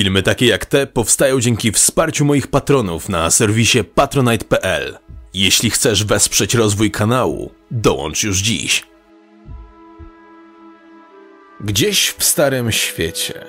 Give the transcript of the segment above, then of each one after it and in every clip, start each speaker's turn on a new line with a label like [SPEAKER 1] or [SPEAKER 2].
[SPEAKER 1] Filmy takie jak te powstają dzięki wsparciu moich patronów na serwisie patronite.pl. Jeśli chcesz wesprzeć rozwój kanału, dołącz już dziś. Gdzieś w Starym Świecie,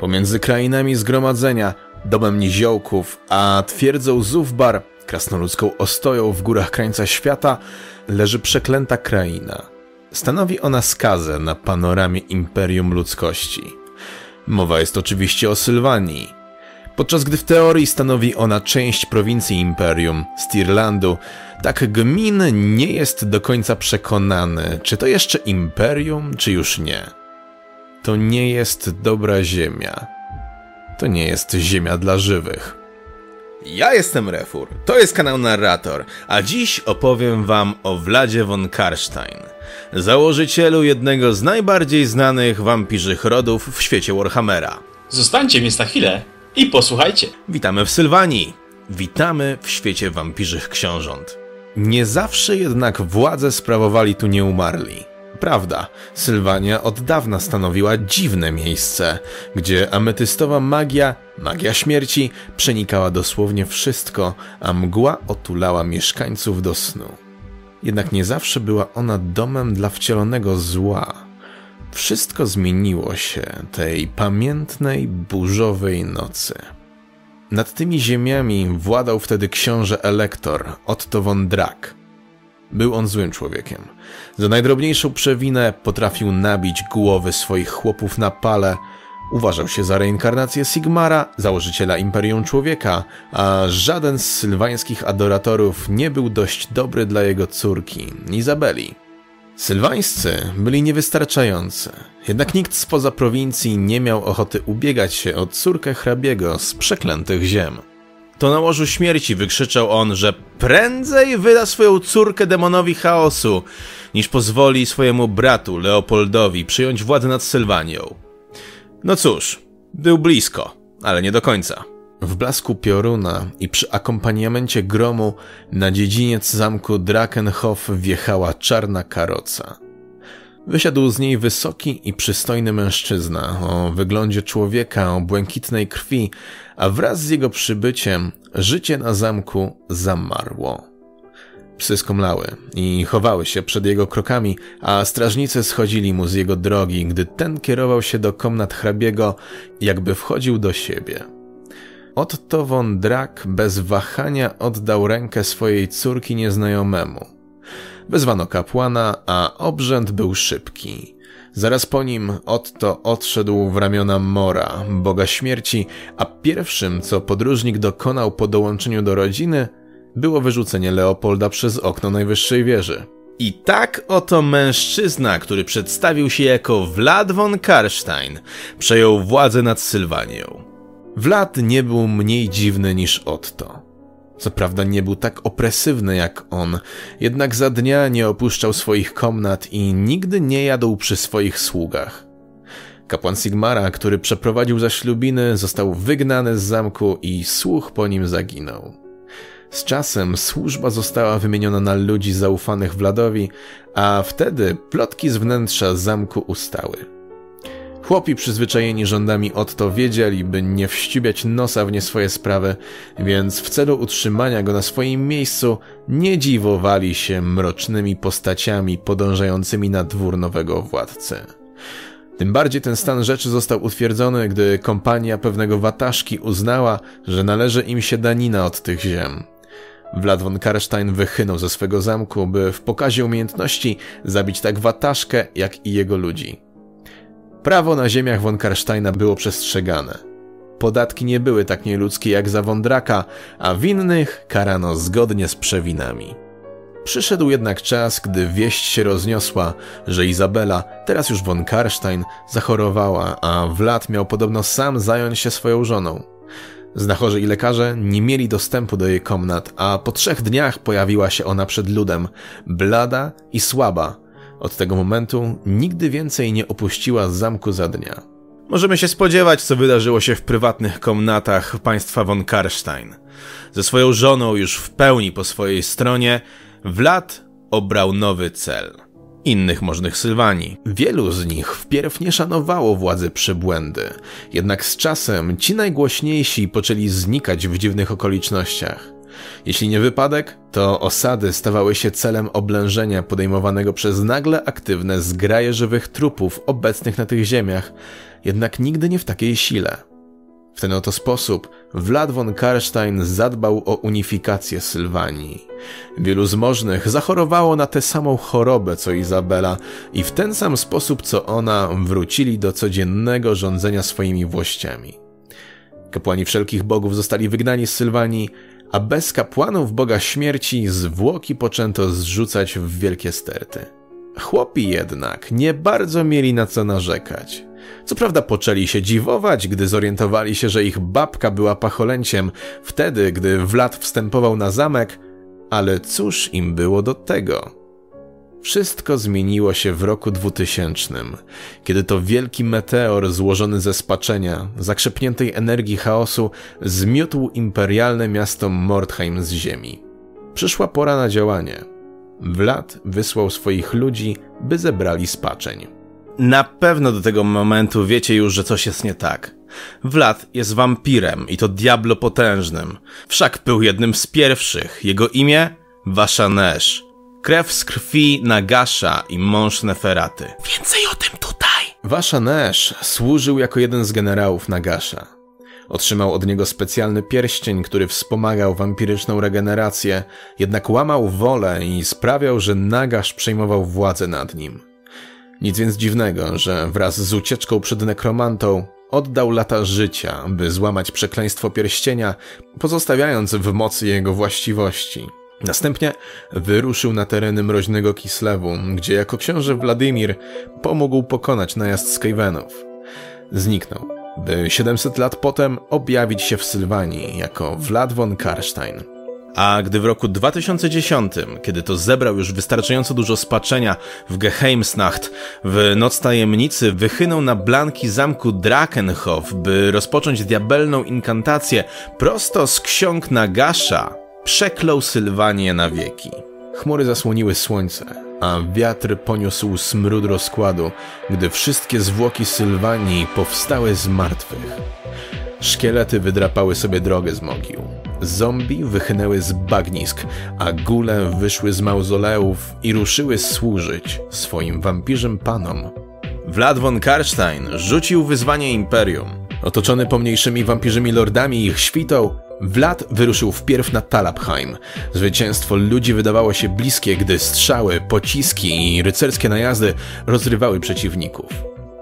[SPEAKER 1] pomiędzy krainami zgromadzenia, domem niziołków, a twierdzą Zufbar, krasnoludzką ostoją w górach krańca świata, leży przeklęta kraina. Stanowi ona skazę na panoramie imperium ludzkości. Mowa jest oczywiście o Sylwanii. Podczas gdy w teorii stanowi ona część prowincji imperium, Stirlandu, tak Gmin nie jest do końca przekonany, czy to jeszcze imperium, czy już nie. To nie jest dobra ziemia. To nie jest ziemia dla żywych. Ja jestem Refur, to jest kanał Narrator, a dziś opowiem wam o Vladzie von Karstein, założycielu jednego z najbardziej znanych wampirzych rodów w świecie Warhammera.
[SPEAKER 2] Zostańcie więc na chwilę i posłuchajcie.
[SPEAKER 1] Witamy w Sylwanii. Witamy w świecie wampirzych książąt. Nie zawsze jednak władze sprawowali tu nieumarli. Prawda, Sylwania od dawna stanowiła dziwne miejsce, gdzie ametystowa magia, magia śmierci, przenikała dosłownie wszystko, a mgła otulała mieszkańców do snu. Jednak nie zawsze była ona domem dla wcielonego zła. Wszystko zmieniło się tej pamiętnej, burzowej nocy. Nad tymi ziemiami władał wtedy książę Elektor, Otto von Drak. Był on złym człowiekiem. Za najdrobniejszą przewinę potrafił nabić głowy swoich chłopów na pale. Uważał się za reinkarnację Sigmara, założyciela Imperium Człowieka, a żaden z sylwańskich adoratorów nie był dość dobry dla jego córki, Izabeli. Sylwańscy byli niewystarczający, jednak nikt spoza prowincji nie miał ochoty ubiegać się o córkę hrabiego z przeklętych ziem. To na łożu śmierci wykrzyczał on, że prędzej wyda swoją córkę demonowi chaosu, niż pozwoli swojemu bratu Leopoldowi przyjąć władzę nad Sylwanią. No cóż, był blisko, ale nie do końca. W blasku pioruna i przy akompaniamencie gromu na dziedziniec zamku Drakenhof wjechała czarna karoca. Wysiadł z niej wysoki i przystojny mężczyzna o wyglądzie człowieka o błękitnej krwi, a wraz z jego przybyciem życie na zamku zamarło. Psy skomlały i chowały się przed jego krokami, a strażnicy schodzili mu z jego drogi, gdy ten kierował się do komnat hrabiego, jakby wchodził do siebie. Otto von Drak bez wahania oddał rękę swojej córki nieznajomemu. Wezwano kapłana, a obrzęd był szybki. Zaraz po nim Otto odszedł w ramiona Mora, boga śmierci, a pierwszym, co podróżnik dokonał po dołączeniu do rodziny, było wyrzucenie Leopolda przez okno najwyższej wieży. I tak oto mężczyzna, który przedstawił się jako Vlad von Karstein, przejął władzę nad Sylwanią. Vlad nie był mniej dziwny niż Otto. Co prawda nie był tak opresywny jak on, jednak za dnia nie opuszczał swoich komnat i nigdy nie jadł przy swoich sługach. Kapłan Sigmara, który przeprowadził zaślubiny, został wygnany z zamku i słuch po nim zaginął. Z czasem służba została wymieniona na ludzi zaufanych Vladowi, a wtedy plotki z wnętrza zamku ustały. Chłopi przyzwyczajeni rządami Otto wiedzieli, by nie wścibiać nosa w nie swoje sprawy, więc w celu utrzymania go na swoim miejscu nie dziwowali się mrocznymi postaciami podążającymi na dwór nowego władcy. Tym bardziej ten stan rzeczy został utwierdzony, gdy kompania pewnego wataszki uznała, że należy im się danina od tych ziem. Vlad von Karstein wychynął ze swego zamku, by w pokazie umiejętności zabić tak wataszkę, jak i jego ludzi. Prawo na ziemiach von Karsteina było przestrzegane. Podatki nie były tak nieludzkie jak za Wądraka, a winnych karano zgodnie z przewinami. Przyszedł jednak czas, gdy wieść się rozniosła, że Izabela, teraz już von Karstein, zachorowała, a Vlad miał podobno sam zająć się swoją żoną. Znachorzy i lekarze nie mieli dostępu do jej komnat, a po trzech dniach pojawiła się ona przed ludem, blada i słaba, od tego momentu nigdy więcej nie opuściła zamku za dnia. Możemy się spodziewać, co wydarzyło się w prywatnych komnatach państwa von Karstein. Ze swoją żoną już w pełni po swojej stronie, Vlad obrał nowy cel. innych możnych Sylwanii. Wielu z nich wpierw nie szanowało władzy przebłędy, jednak z czasem ci najgłośniejsi poczęli znikać w dziwnych okolicznościach. Jeśli nie wypadek, to osady stawały się celem oblężenia podejmowanego przez nagle aktywne zgraje żywych trupów obecnych na tych ziemiach, jednak nigdy nie w takiej sile. W ten oto sposób Vlad von Karstein zadbał o unifikację Sylwanii. Wielu zmożnych zachorowało na tę samą chorobę co Izabela i w ten sam sposób co ona wrócili do codziennego rządzenia swoimi włościami. Kapłani wszelkich bogów zostali wygnani z Sylwanii, a bez kapłanów Boga Śmierci zwłoki poczęto zrzucać w wielkie sterty. Chłopi jednak nie bardzo mieli na co narzekać. Co prawda poczęli się dziwować, gdy zorientowali się, że ich babka była pacholęciem, wtedy, gdy Vlad wstępował na zamek, ale cóż im było do tego? Wszystko zmieniło się w roku 2000, kiedy to wielki meteor złożony ze spaczenia, zakrzepniętej energii chaosu, zmiótł imperialne miasto Mordheim z ziemi. Przyszła pora na działanie. Vlad wysłał swoich ludzi, by zebrali spaczeń. Na pewno do tego momentu wiecie już, że coś jest nie tak. Vlad jest wampirem i to diablo potężnym. Wszak był jednym z pierwszych. Jego imię? Washanesh. Krew z krwi Nagasza i mąż Neferaty.
[SPEAKER 2] Więcej o tym tutaj!
[SPEAKER 1] Washanesh służył jako jeden z generałów Nagasza. Otrzymał od niego specjalny pierścień, który wspomagał wampiryczną regenerację, jednak łamał wolę i sprawiał, że Nagasz przejmował władzę nad nim. Nic więc dziwnego, że wraz z ucieczką przed nekromantą oddał lata życia, by złamać przekleństwo pierścienia, pozostawiając w mocy jego właściwości. Następnie wyruszył na tereny mroźnego Kislewu, gdzie jako książę Władimir pomógł pokonać najazd Skavenów. Zniknął, by 700 lat potem objawić się w Sylwanii jako Vlad von Karstein. A gdy w roku 2010, kiedy to zebrał już wystarczająco dużo spaczenia w Geheimsnacht, w Noc Tajemnicy wychynął na blanki zamku Drakenhof, by rozpocząć diabelną inkantację prosto z ksiąg Nagasza, przeklął Sylwanię na wieki. Chmury zasłoniły słońce, a wiatr poniósł smród rozkładu, gdy wszystkie zwłoki Sylwanii powstały z martwych. Szkielety wydrapały sobie drogę z mogił. Zombie wychynęły z bagnisk, a gule wyszły z mauzoleów i ruszyły służyć swoim wampirzym panom. Vlad von Karstein rzucił wyzwanie Imperium. Otoczony pomniejszymi wampirzymi lordami i ich świtą, Vlad wyruszył wpierw na Talabheim. Zwycięstwo ludzi wydawało się bliskie, gdy strzały, pociski i rycerskie najazdy rozrywały przeciwników.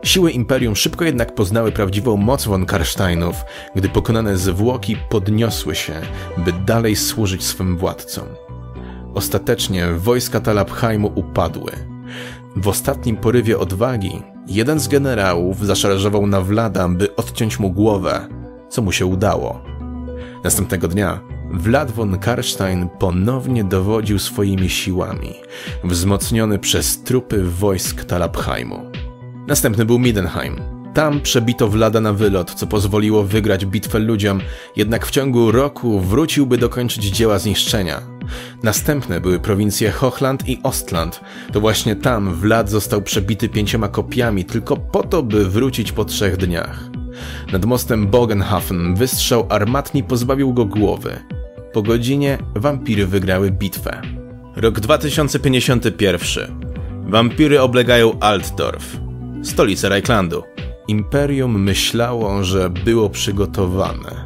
[SPEAKER 1] Siły Imperium szybko jednak poznały prawdziwą moc von Karsteinów, gdy pokonane zwłoki podniosły się, by dalej służyć swym władcom. Ostatecznie wojska Talabheimu upadły. W ostatnim porywie odwagi jeden z generałów zaszarżował na Vlada, by odciąć mu głowę, co mu się udało. Następnego dnia Vlad von Karstein ponownie dowodził swoimi siłami, wzmocniony przez trupy wojsk Talabheimu. Następny był Midenheim. Tam przebito Vlada na wylot, co pozwoliło wygrać bitwę ludziom, jednak w ciągu roku wróciłby dokończyć dzieła zniszczenia. Następne były prowincje Hochland i Ostland. To właśnie tam Vlad został przebity pięcioma kopiami, tylko po to, by wrócić po trzech dniach. Nad mostem Bogenhafen wystrzał armatni pozbawił go głowy. Po godzinie wampiry wygrały bitwę. Rok 2051. Wampiry oblegają Altdorf stolicę Reichlandu. Imperium myślało, że było przygotowane,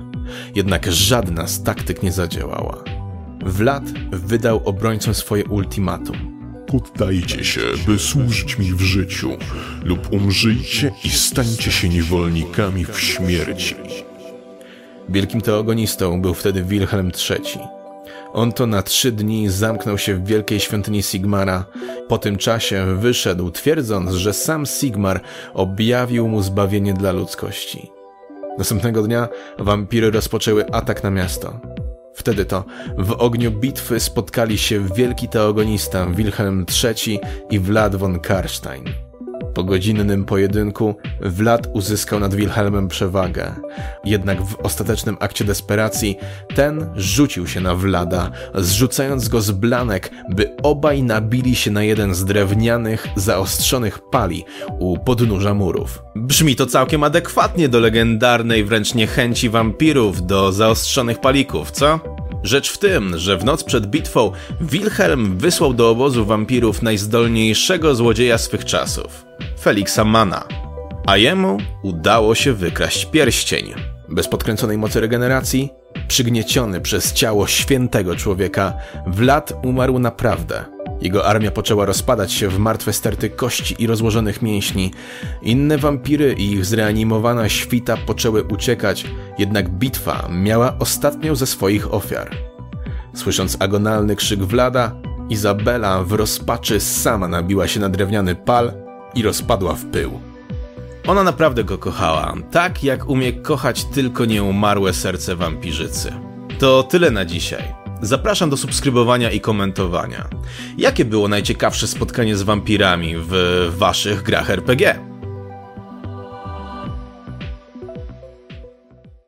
[SPEAKER 1] jednak żadna z taktyk nie zadziałała. Vlad wydał obrońcom swoje ultimatum.
[SPEAKER 3] Poddajcie się, by służyć mi w życiu, lub umrzyjcie i stańcie się niewolnikami w śmierci.
[SPEAKER 1] Wielkim teogonistą był wtedy Wilhelm III on to na trzy dni zamknął się w wielkiej świątyni Sigmara. Po tym czasie wyszedł, twierdząc, że sam Sigmar objawił mu zbawienie dla ludzkości. Następnego dnia wampiry rozpoczęły atak na miasto. Wtedy to w ogniu bitwy spotkali się wielki teogonista Wilhelm III i Vlad von Karstein. Po godzinnym pojedynku Vlad uzyskał nad Wilhelmem przewagę. Jednak w ostatecznym akcie desperacji ten rzucił się na Vlada, zrzucając go z blanek, by obaj nabili się na jeden z drewnianych, zaostrzonych pali u podnóża murów. Brzmi to całkiem adekwatnie do legendarnej wręcz niechęci wampirów do zaostrzonych palików, co? Rzecz w tym, że w noc przed bitwą Wilhelm wysłał do obozu wampirów najzdolniejszego złodzieja swych czasów, Feliksa Mana. A jemu udało się wykraść pierścień. Bez podkręconej mocy regeneracji, przygnieciony przez ciało świętego człowieka, Vlad umarł naprawdę. Jego armia poczęła rozpadać się w martwe sterty kości i rozłożonych mięśni. Inne wampiry i ich zreanimowana świta poczęły uciekać, jednak bitwa miała ostatnią ze swoich ofiar. Słysząc agonalny krzyk Vlada, Izabela w rozpaczy sama nabiła się na drewniany pal i rozpadła w pył. Ona naprawdę go kochała, tak jak umie kochać tylko nieumarłe serce wampirzycy. To tyle na dzisiaj. Zapraszam do subskrybowania i komentowania. Jakie było najciekawsze spotkanie z wampirami w waszych grach RPG?